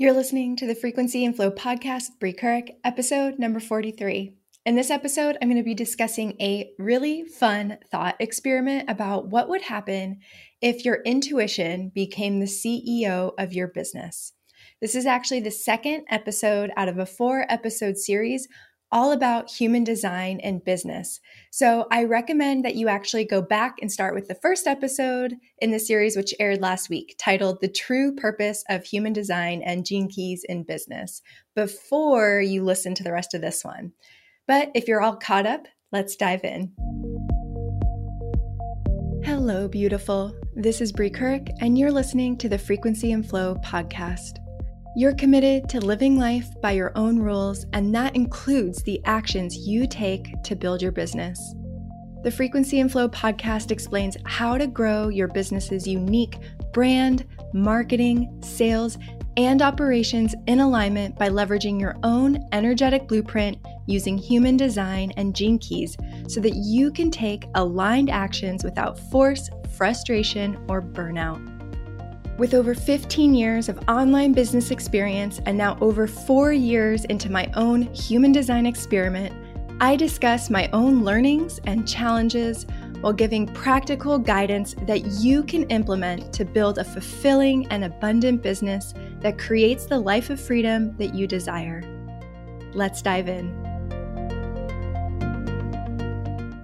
You're listening to the Frequency and Flow podcast Bree Kuryk, episode number 43. In this episode, I'm going to be discussing a really fun thought experiment about what would happen if your intuition became the CEO of your business. This is actually the second episode out of a four episode series all about human design and business. So I recommend that you actually go back and start with the first episode in the series, which aired last week, titled The True Purpose of Human Design and Gene Keys in Business, before you listen to the rest of this one. But if you're all caught up, let's dive in. Hello, beautiful. This is Bree Kuryk, and you're listening to the Frequency and Flow podcast. You're committed to living life by your own rules, and that includes the actions you take to build your business. The Frequency and Flow podcast explains how to grow your business's unique brand, marketing, sales, and operations in alignment by leveraging your own energetic blueprint using human design and gene keys so that you can take aligned actions without force, frustration, or burnout. With over 15 years of online business experience and now over four years into my own human design experiment, I discuss my own learnings and challenges while giving practical guidance that you can implement to build a fulfilling and abundant business that creates the life of freedom that you desire. Let's dive in.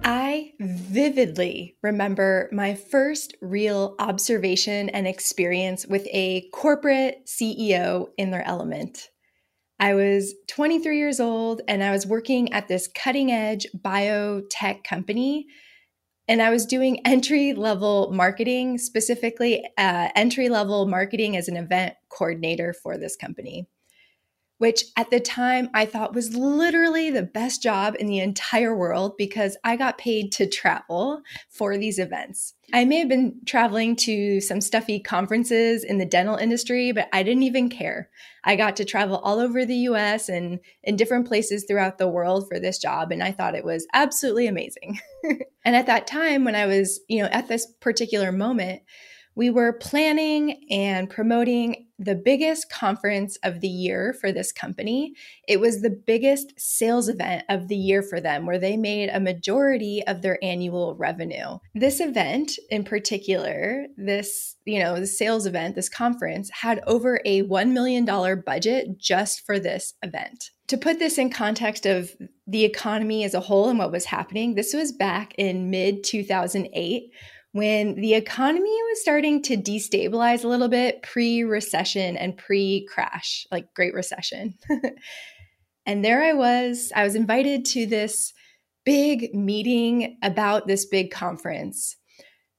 I vividly remember my first real observation and experience with a corporate CEO in their element. I was 23 years old and I was working at this cutting edge biotech company. And I was doing entry level marketing, specifically uh, entry level marketing as an event coordinator for this company which at the time I thought was literally the best job in the entire world because I got paid to travel for these events. I may have been traveling to some stuffy conferences in the dental industry, but I didn't even care. I got to travel all over the US and in different places throughout the world for this job, and I thought it was absolutely amazing. and at that time, when I was, you know, at this particular moment, we were planning and promoting the biggest conference of the year for this company. It was the biggest sales event of the year for them, where they made a majority of their annual revenue. This event in particular, this, you know, the sales event, this conference, had over a $1 million budget just for this event. To put this in context of the economy as a whole and what was happening, this was back in mid 2008 when the economy was starting to destabilize a little bit pre recession and pre crash, like Great Recession. and there I was. I was invited to this big meeting about this big conference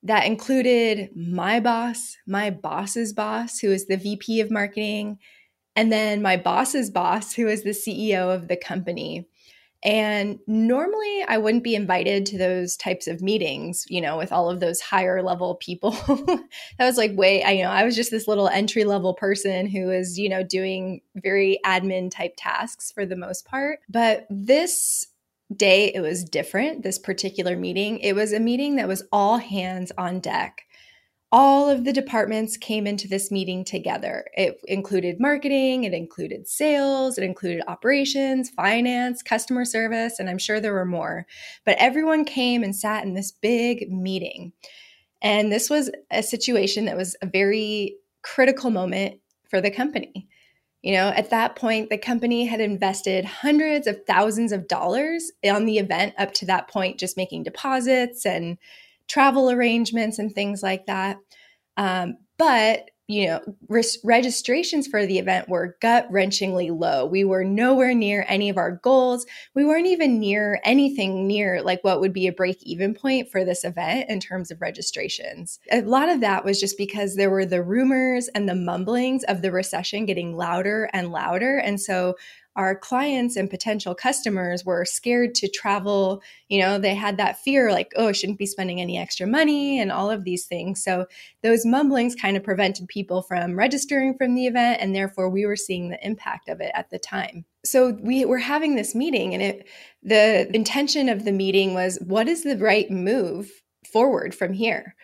that included my boss, my boss's boss, who is the VP of marketing, and then my boss's boss, who is the CEO of the company. And normally I wouldn't be invited to those types of meetings, you know, with all of those higher level people. that was like wait, I you know, I was just this little entry level person who was, you know, doing very admin type tasks for the most part. But this day it was different, this particular meeting. It was a meeting that was all hands on deck all of the departments came into this meeting together. It included marketing, it included sales, it included operations, finance, customer service, and I'm sure there were more. But everyone came and sat in this big meeting. And this was a situation that was a very critical moment for the company. You know, at that point, the company had invested hundreds of thousands of dollars on the event up to that point, just making deposits and travel arrangements and things like that. Um, but you know, res- registrations for the event were gut wrenchingly low. We were nowhere near any of our goals. We weren't even near anything near like what would be a break even point for this event in terms of registrations. A lot of that was just because there were the rumors and the mumblings of the recession getting louder and louder. And so our clients and potential customers were scared to travel. You know, they had that fear like, oh, I shouldn't be spending any extra money and all of these things. So those mumblings kind of prevented people from registering from the event. And therefore, we were seeing the impact of it at the time. So we were having this meeting, and it, the intention of the meeting was what is the right move forward from here?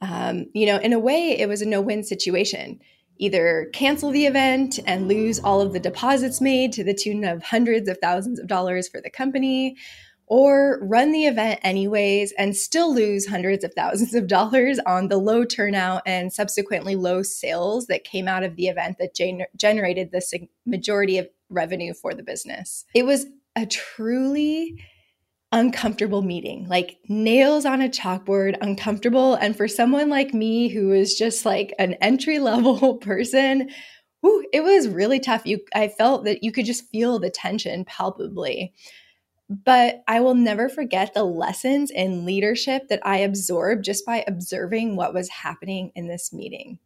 Um, you know, in a way, it was a no win situation either cancel the event and lose all of the deposits made to the tune of hundreds of thousands of dollars for the company, or run the event anyways and still lose hundreds of thousands of dollars on the low turnout and subsequently low sales that came out of the event that gener- generated the majority of revenue for the business. It was a truly uncomfortable meeting, like nails on a chalkboard, uncomfortable. And for someone like me who is just like an entry level person, whew, it was really tough. You, I felt that you could just feel the tension palpably. But I will never forget the lessons in leadership that I absorbed just by observing what was happening in this meeting.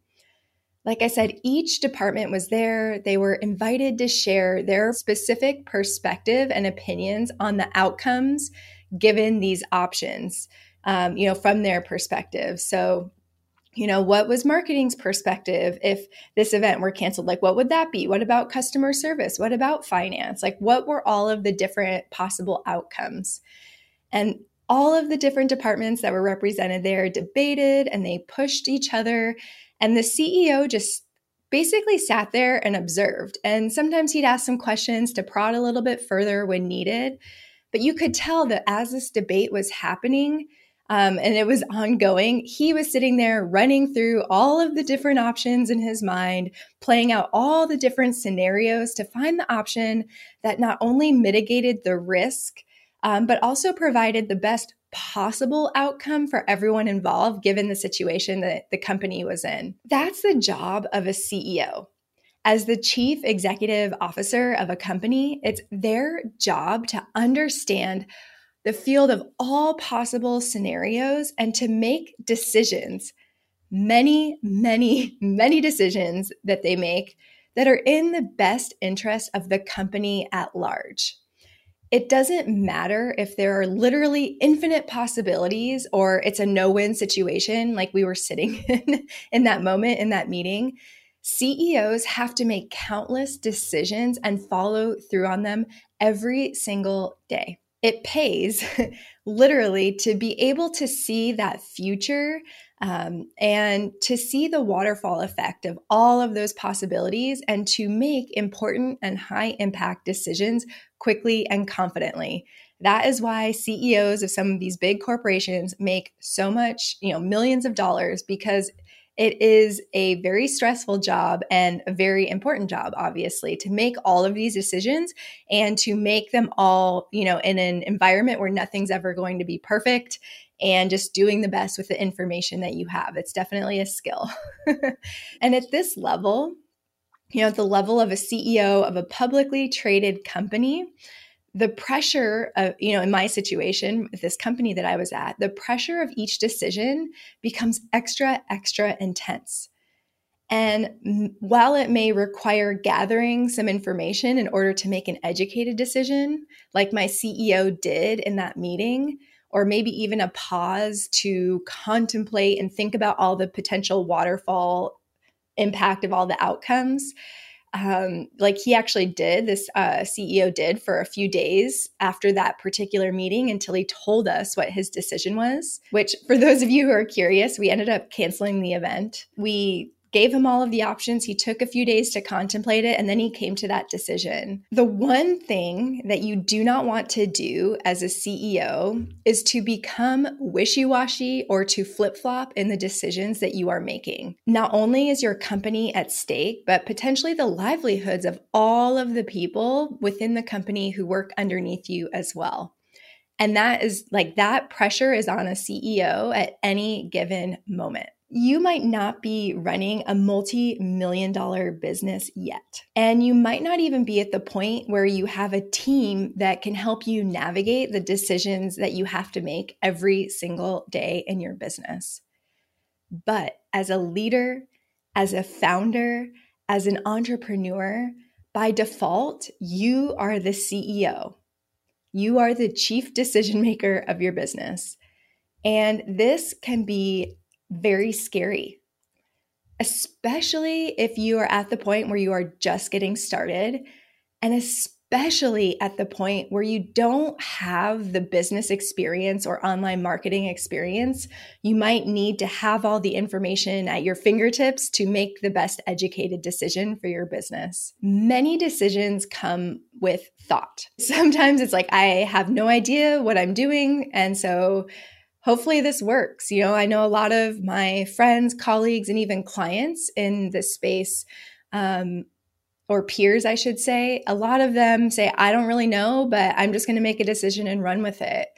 Like I said, each department was there. They were invited to share their specific perspective and opinions on the outcomes given these options, um, you know, from their perspective. So, you know, what was marketing's perspective if this event were canceled? Like, what would that be? What about customer service? What about finance? Like, what were all of the different possible outcomes? And all of the different departments that were represented there debated and they pushed each other. And the CEO just basically sat there and observed. And sometimes he'd ask some questions to prod a little bit further when needed. But you could tell that as this debate was happening, um, and it was ongoing. He was sitting there running through all of the different options in his mind, playing out all the different scenarios to find the option that not only mitigated the risk, um, but also provided the best possible outcome for everyone involved given the situation that the company was in. That's the job of a CEO. As the chief executive officer of a company, it's their job to understand the field of all possible scenarios and to make decisions, many, many, many decisions that they make that are in the best interest of the company at large. It doesn't matter if there are literally infinite possibilities or it's a no win situation like we were sitting in in that moment in that meeting. CEOs have to make countless decisions and follow through on them every single day it pays literally to be able to see that future um, and to see the waterfall effect of all of those possibilities and to make important and high impact decisions quickly and confidently. That is why CEOs of some of these big corporations make so much, you know, millions of dollars because it is a very stressful job and a very important job, obviously, to make all of these decisions and to make them all, you know, in an environment where nothing's ever going to be perfect and just doing the best with the information that you have. It's definitely a skill. and at this level, you know, at the level of a CEO of a publicly traded company, the pressure of, you know, in my situation with this company that I was at, the pressure of each decision becomes extra, extra intense. And while it may require gathering some information in order to make an educated decision, like my CEO did in that meeting, or maybe even a pause to contemplate and think about all the potential waterfall impact of all the outcomes, um, like he actually did this uh, ceo did for a few days after that particular meeting until he told us what his decision was which for those of you who are curious we ended up canceling the event. We gave him all of the options. He took a few days to contemplate it and then he came to that decision. The one thing that you do not want to do as a CEO is to become wishy washy or to flip flop in the decisions that you are making. Not only is your company at stake, but potentially the livelihoods of all of the people within the company who work underneath you as well. And that is like that pressure is on a CEO at any given moment you might not be running a multi million dollar business yet. And you might not even be at the point where you have a team that can help you navigate the decisions that you have to make every single day in your business. But as a leader, as a founder, as an entrepreneur, by default, you are the CEO. You are the chief decision maker of your business. And this can be very scary, especially if you are at the point where you are just getting started, and especially at the point where you don't have the business experience or online marketing experience. You might need to have all the information at your fingertips to make the best educated decision for your business. Many decisions come with thought. Sometimes it's like, I have no idea what I'm doing. And so hopefully this works. You know, I know a lot of my friends, colleagues, and even clients in this space. Um, or peers, I should say, a lot of them say, I don't really know, but I'm just going to make a decision and run with it.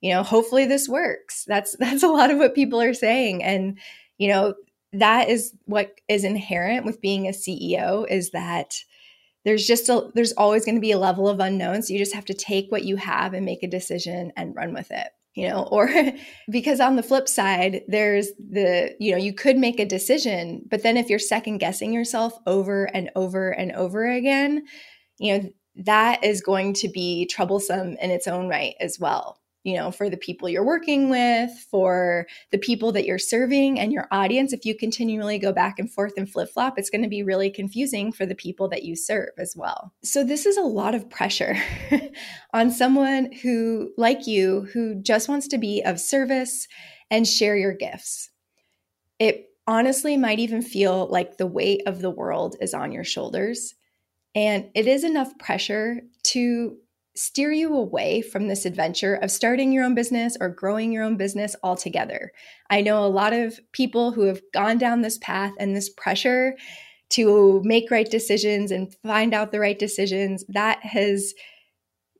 You know, hopefully this works. That's that's a lot of what people are saying. And, you know, that is what is inherent with being a CEO is that there's just a there's always going to be a level of unknown. So you just have to take what you have and make a decision and run with it you know or because on the flip side there's the you know you could make a decision but then if you're second guessing yourself over and over and over again you know that is going to be troublesome in its own right as well you know, for the people you're working with, for the people that you're serving and your audience. If you continually go back and forth and flip flop, it's going to be really confusing for the people that you serve as well. So, this is a lot of pressure on someone who, like you, who just wants to be of service and share your gifts. It honestly might even feel like the weight of the world is on your shoulders. And it is enough pressure to steer you away from this adventure of starting your own business or growing your own business altogether. I know a lot of people who have gone down this path and this pressure to make right decisions and find out the right decisions that has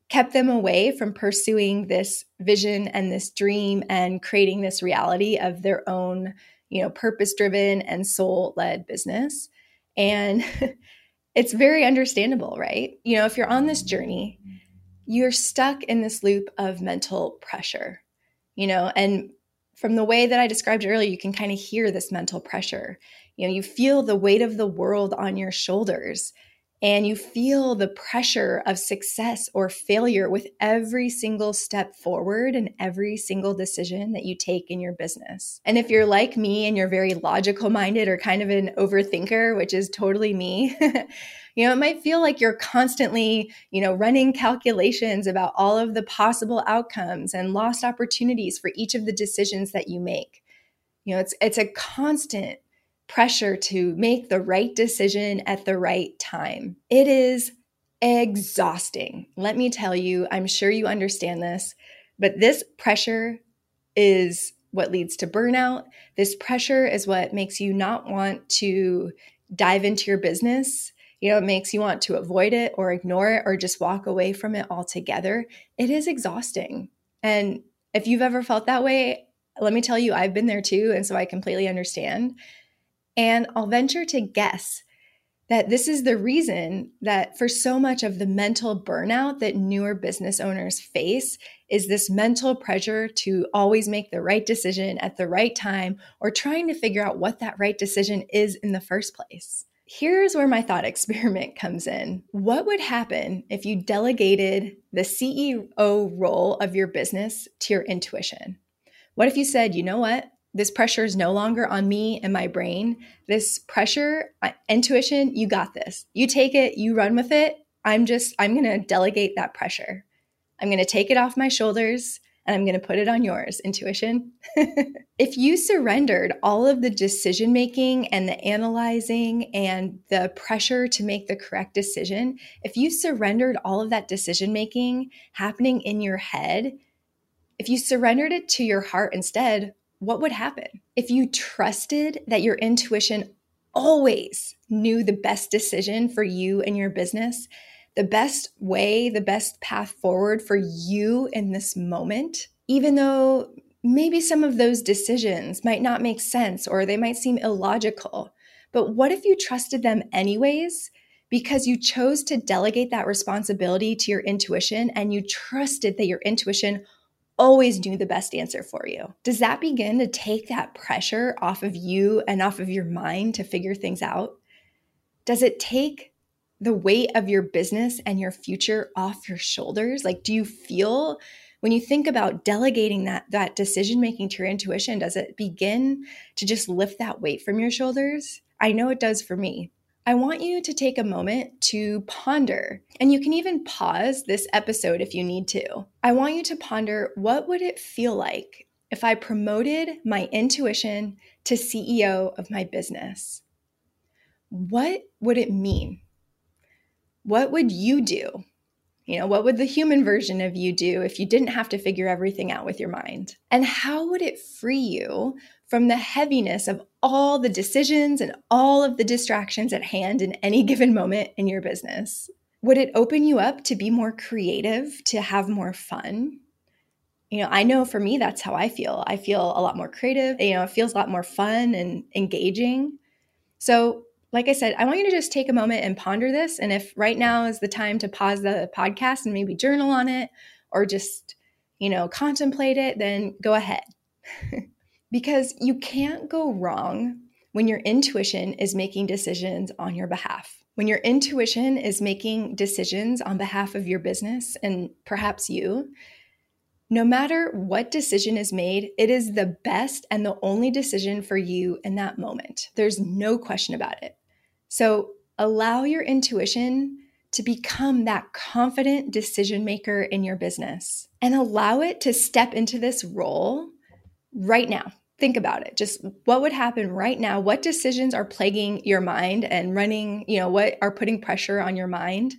kept them away from pursuing this vision and this dream and creating this reality of their own, you know, purpose driven and soul led business. And it's very understandable, right? You know, if you're on this journey, you're stuck in this loop of mental pressure, you know, and from the way that I described earlier, you can kind of hear this mental pressure. You know, you feel the weight of the world on your shoulders and you feel the pressure of success or failure with every single step forward and every single decision that you take in your business. And if you're like me and you're very logical minded or kind of an overthinker, which is totally me, you know, it might feel like you're constantly, you know, running calculations about all of the possible outcomes and lost opportunities for each of the decisions that you make. You know, it's it's a constant pressure to make the right decision at the right time. It is exhausting. Let me tell you, I'm sure you understand this, but this pressure is what leads to burnout. This pressure is what makes you not want to dive into your business. You know, it makes you want to avoid it or ignore it or just walk away from it altogether. It is exhausting. And if you've ever felt that way, let me tell you, I've been there too. And so I completely understand. And I'll venture to guess that this is the reason that for so much of the mental burnout that newer business owners face is this mental pressure to always make the right decision at the right time or trying to figure out what that right decision is in the first place. Here's where my thought experiment comes in. What would happen if you delegated the CEO role of your business to your intuition? What if you said, you know what? This pressure is no longer on me and my brain. This pressure, uh, intuition, you got this. You take it, you run with it. I'm just, I'm going to delegate that pressure. I'm going to take it off my shoulders and I'm going to put it on yours, intuition. if you surrendered all of the decision making and the analyzing and the pressure to make the correct decision, if you surrendered all of that decision making happening in your head, if you surrendered it to your heart instead, what would happen if you trusted that your intuition always knew the best decision for you and your business, the best way, the best path forward for you in this moment, even though maybe some of those decisions might not make sense or they might seem illogical. But what if you trusted them anyways? Because you chose to delegate that responsibility to your intuition and you trusted that your intuition always knew the best answer for you. Does that begin to take that pressure off of you and off of your mind to figure things out? Does it take the weight of your business and your future off your shoulders? Like do you feel when you think about delegating that that decision making to your intuition, does it begin to just lift that weight from your shoulders? I know it does for me. I want you to take a moment to ponder, and you can even pause this episode if you need to. I want you to ponder what would it feel like if I promoted my intuition to CEO of my business? What would it mean? What would you do? You know, what would the human version of you do if you didn't have to figure everything out with your mind? And how would it free you from the heaviness of all the decisions and all of the distractions at hand in any given moment in your business? Would it open you up to be more creative, to have more fun? You know, I know for me, that's how I feel. I feel a lot more creative. You know, it feels a lot more fun and engaging. So, like I said, I want you to just take a moment and ponder this. And if right now is the time to pause the podcast and maybe journal on it or just, you know, contemplate it, then go ahead. because you can't go wrong when your intuition is making decisions on your behalf. When your intuition is making decisions on behalf of your business and perhaps you, no matter what decision is made, it is the best and the only decision for you in that moment. There's no question about it. So allow your intuition to become that confident decision maker in your business and allow it to step into this role right now. Think about it. Just what would happen right now? What decisions are plaguing your mind and running, you know, what are putting pressure on your mind?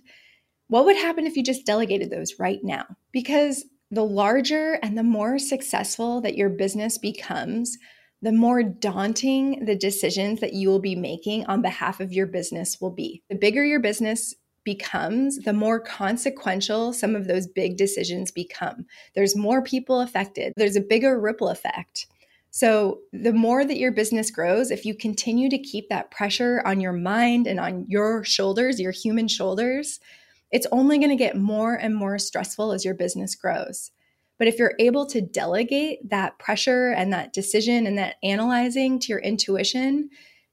What would happen if you just delegated those right now? Because the larger and the more successful that your business becomes, the more daunting the decisions that you will be making on behalf of your business will be. The bigger your business becomes, the more consequential some of those big decisions become. There's more people affected, there's a bigger ripple effect. So, the more that your business grows, if you continue to keep that pressure on your mind and on your shoulders, your human shoulders, it's only going to get more and more stressful as your business grows. But if you're able to delegate that pressure and that decision and that analyzing to your intuition,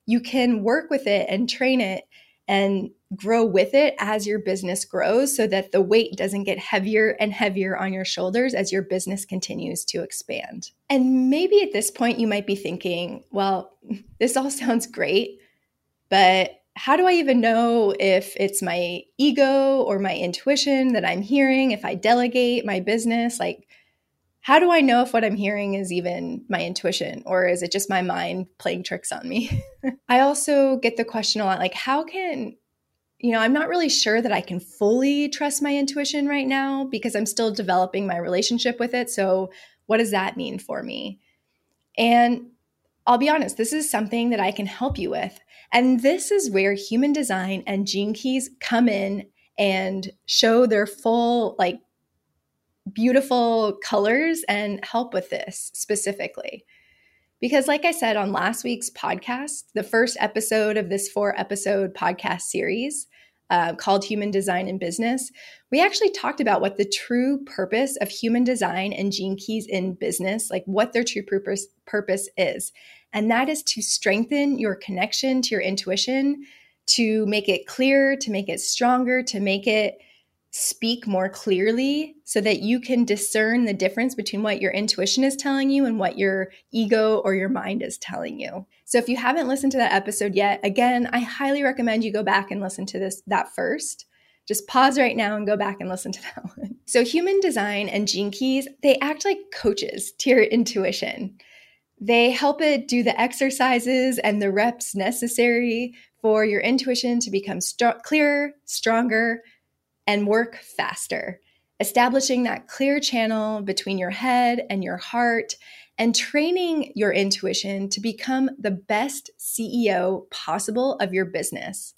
you can work with it and train it and grow with it as your business grows so that the weight doesn't get heavier and heavier on your shoulders as your business continues to expand. And maybe at this point, you might be thinking, well, this all sounds great, but how do I even know if it's my ego or my intuition that I'm hearing? If I delegate my business, like, how do I know if what I'm hearing is even my intuition or is it just my mind playing tricks on me? I also get the question a lot like, how can, you know, I'm not really sure that I can fully trust my intuition right now because I'm still developing my relationship with it. So, what does that mean for me? And I'll be honest, this is something that I can help you with. And this is where human design and gene keys come in and show their full, like, beautiful colors and help with this specifically. Because, like I said on last week's podcast, the first episode of this four episode podcast series uh, called Human Design in Business, we actually talked about what the true purpose of human design and gene keys in business, like what their true purpose, purpose is. And that is to strengthen your connection to your intuition, to make it clearer, to make it stronger, to make it speak more clearly so that you can discern the difference between what your intuition is telling you and what your ego or your mind is telling you. So if you haven't listened to that episode yet, again, I highly recommend you go back and listen to this that first. Just pause right now and go back and listen to that one. So human design and gene keys, they act like coaches to your intuition. They help it do the exercises and the reps necessary for your intuition to become st- clearer, stronger, and work faster, establishing that clear channel between your head and your heart and training your intuition to become the best CEO possible of your business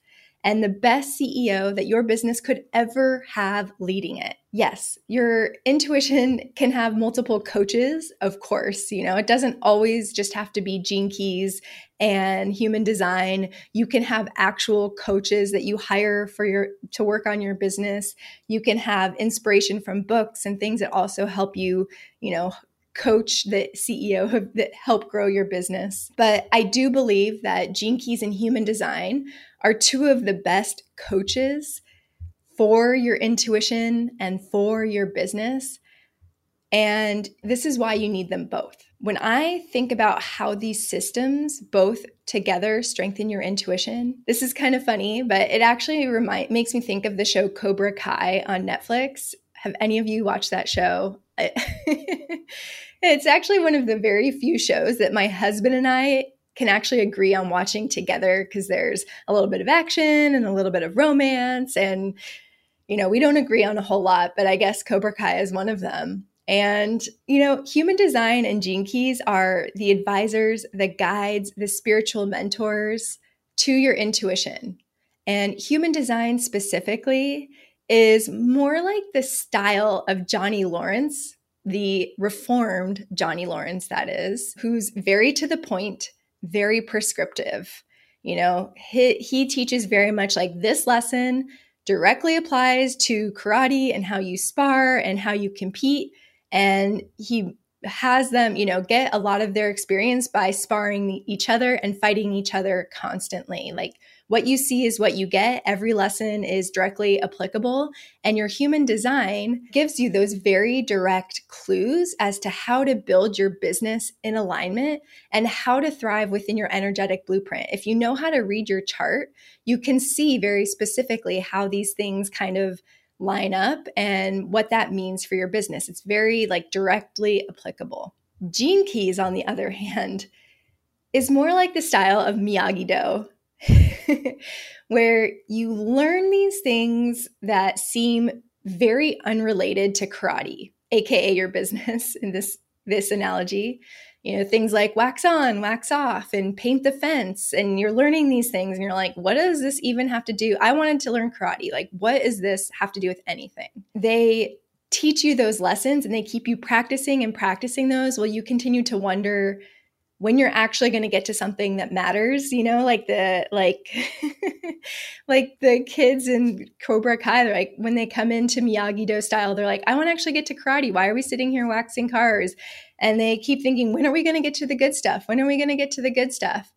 and the best CEO that your business could ever have leading it. Yes, your intuition can have multiple coaches, of course. You know, it doesn't always just have to be Gene Keys and human design. You can have actual coaches that you hire for your to work on your business. You can have inspiration from books and things that also help you, you know, coach the CEO that help grow your business. But I do believe that Gene Keys and human design are two of the best coaches for your intuition and for your business. And this is why you need them both. when I think about how these systems both together strengthen your intuition, this is kind of funny, but it actually remind, makes me think of the show Cobra Kai on Netflix. Have any of you watched that show? it's actually one of the very few shows that my husband and I can actually agree on watching together because there's a little bit of action and a little bit of romance. And, you know, we don't agree on a whole lot, but I guess Cobra Kai is one of them. And, you know, human design and gene keys are the advisors, the guides, the spiritual mentors to your intuition. And human design specifically is more like the style of Johnny Lawrence, the reformed Johnny Lawrence, that is, who's very to the point, very prescriptive. You know, he, he teaches very much like this lesson directly applies to karate and how you spar and how you compete and he has them, you know, get a lot of their experience by sparring each other and fighting each other constantly. Like what you see is what you get. Every lesson is directly applicable. And your human design gives you those very direct clues as to how to build your business in alignment and how to thrive within your energetic blueprint. If you know how to read your chart, you can see very specifically how these things kind of line up and what that means for your business. It's very like directly applicable. Gene Keys, on the other hand, is more like the style of Miyagi Do, where you learn these things that seem very unrelated to karate, aka your business in this this analogy. You know things like wax on wax off and paint the fence and you're learning these things and you're like what does this even have to do? I wanted to learn karate. Like what does this have to do with anything? They teach you those lessons and they keep you practicing and practicing those while you continue to wonder when you're actually going to get to something that matters you know like the like like the kids in cobra kai they're like when they come into miyagi do style they're like i want to actually get to karate why are we sitting here waxing cars and they keep thinking, when are we going to get to the good stuff? When are we going to get to the good stuff?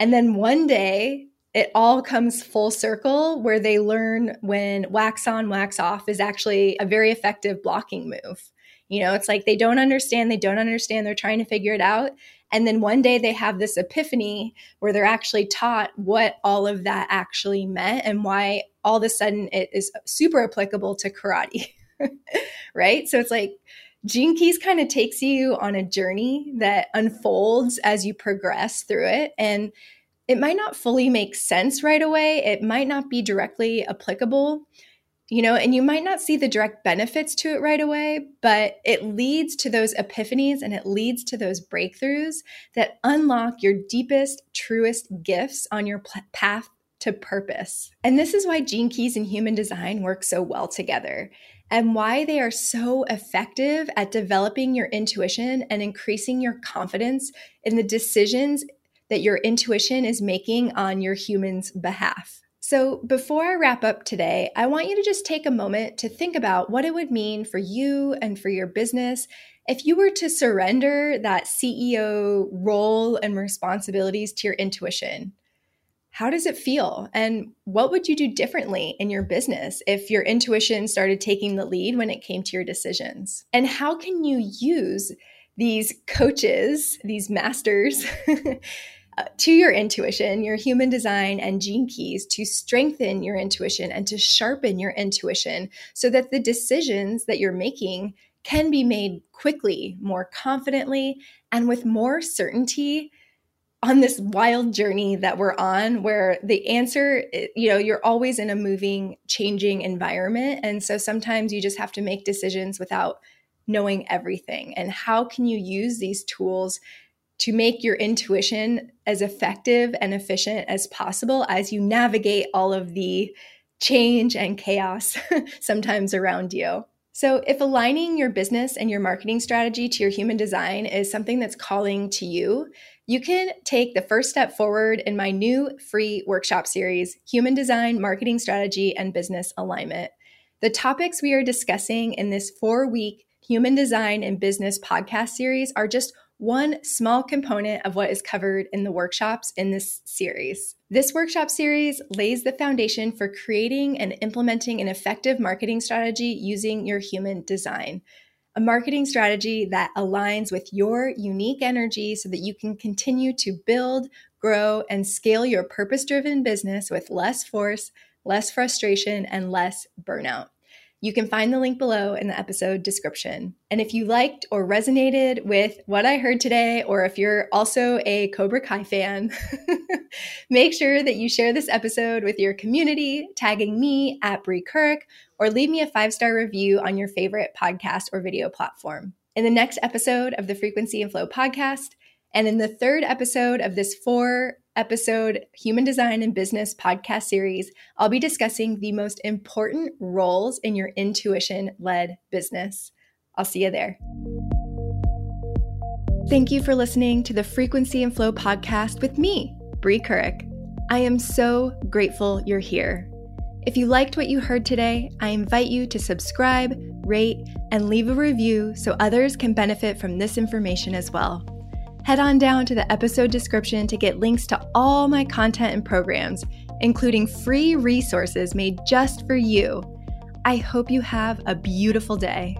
And then one day it all comes full circle where they learn when wax on, wax off is actually a very effective blocking move. You know, it's like they don't understand, they don't understand, they're trying to figure it out. And then one day they have this epiphany where they're actually taught what all of that actually meant and why all of a sudden it is super applicable to karate. right? So it's like Gene Keys kind of takes you on a journey that unfolds as you progress through it. And it might not fully make sense right away. It might not be directly applicable, you know, and you might not see the direct benefits to it right away, but it leads to those epiphanies and it leads to those breakthroughs that unlock your deepest, truest gifts on your path to purpose. And this is why Gene Keys and human design work so well together and why they are so effective at developing your intuition and increasing your confidence in the decisions that your intuition is making on your human's behalf. So, before I wrap up today, I want you to just take a moment to think about what it would mean for you and for your business if you were to surrender that CEO role and responsibilities to your intuition how does it feel? And what would you do differently in your business if your intuition started taking the lead when it came to your decisions? And how can you use these coaches, these masters, to your intuition, your human design, and gene keys to strengthen your intuition and to sharpen your intuition so that the decisions that you're making can be made quickly, more confidently, and with more certainty on this wild journey that we're on where the answer eh, you know you're always in a moving changing environment. And so sometimes you just have to make decisions without knowing everything. And how can you use these tools to make your intuition as effective and efficient as possible as you navigate all of the change and chaos sometimes around you so, if aligning your business and your marketing strategy to your human design is something that's calling to you, you can take the first step forward in my new free workshop series, Human Design, Marketing Strategy, and Business Alignment. The topics we are discussing in this four week Human Design and Business podcast series are just one small component of what is covered in the workshops in this series. This workshop series lays the foundation for creating and implementing an effective marketing strategy using your human design. a marketing strategy that aligns with your unique energy so that you can continue to build, grow, and scale your purpose driven business with less force, less frustration, and less burnout. You can find the link below in the episode description. And if you liked or resonated with what I heard today, or if you're also a Cobra Kai fan, make sure that you share this episode with your community, tagging me at Bree Kuryk, or leave me a five star review on your favorite podcast or video platform. In the next episode of the Frequency and Flow podcast, and in the third episode of this four episode Human Design and Business podcast series, I'll be discussing the most important roles in your intuition led business. I'll see you there. Thank you for listening to the Frequency and Flow podcast with me, Bree Kuryk. I am so grateful you're here. If you liked what you heard today, I invite you to subscribe, rate, and leave a review so others can benefit from this information as well. Head on down to the episode description to get links to all my content and programs, including free resources made just for you. I hope you have a beautiful day.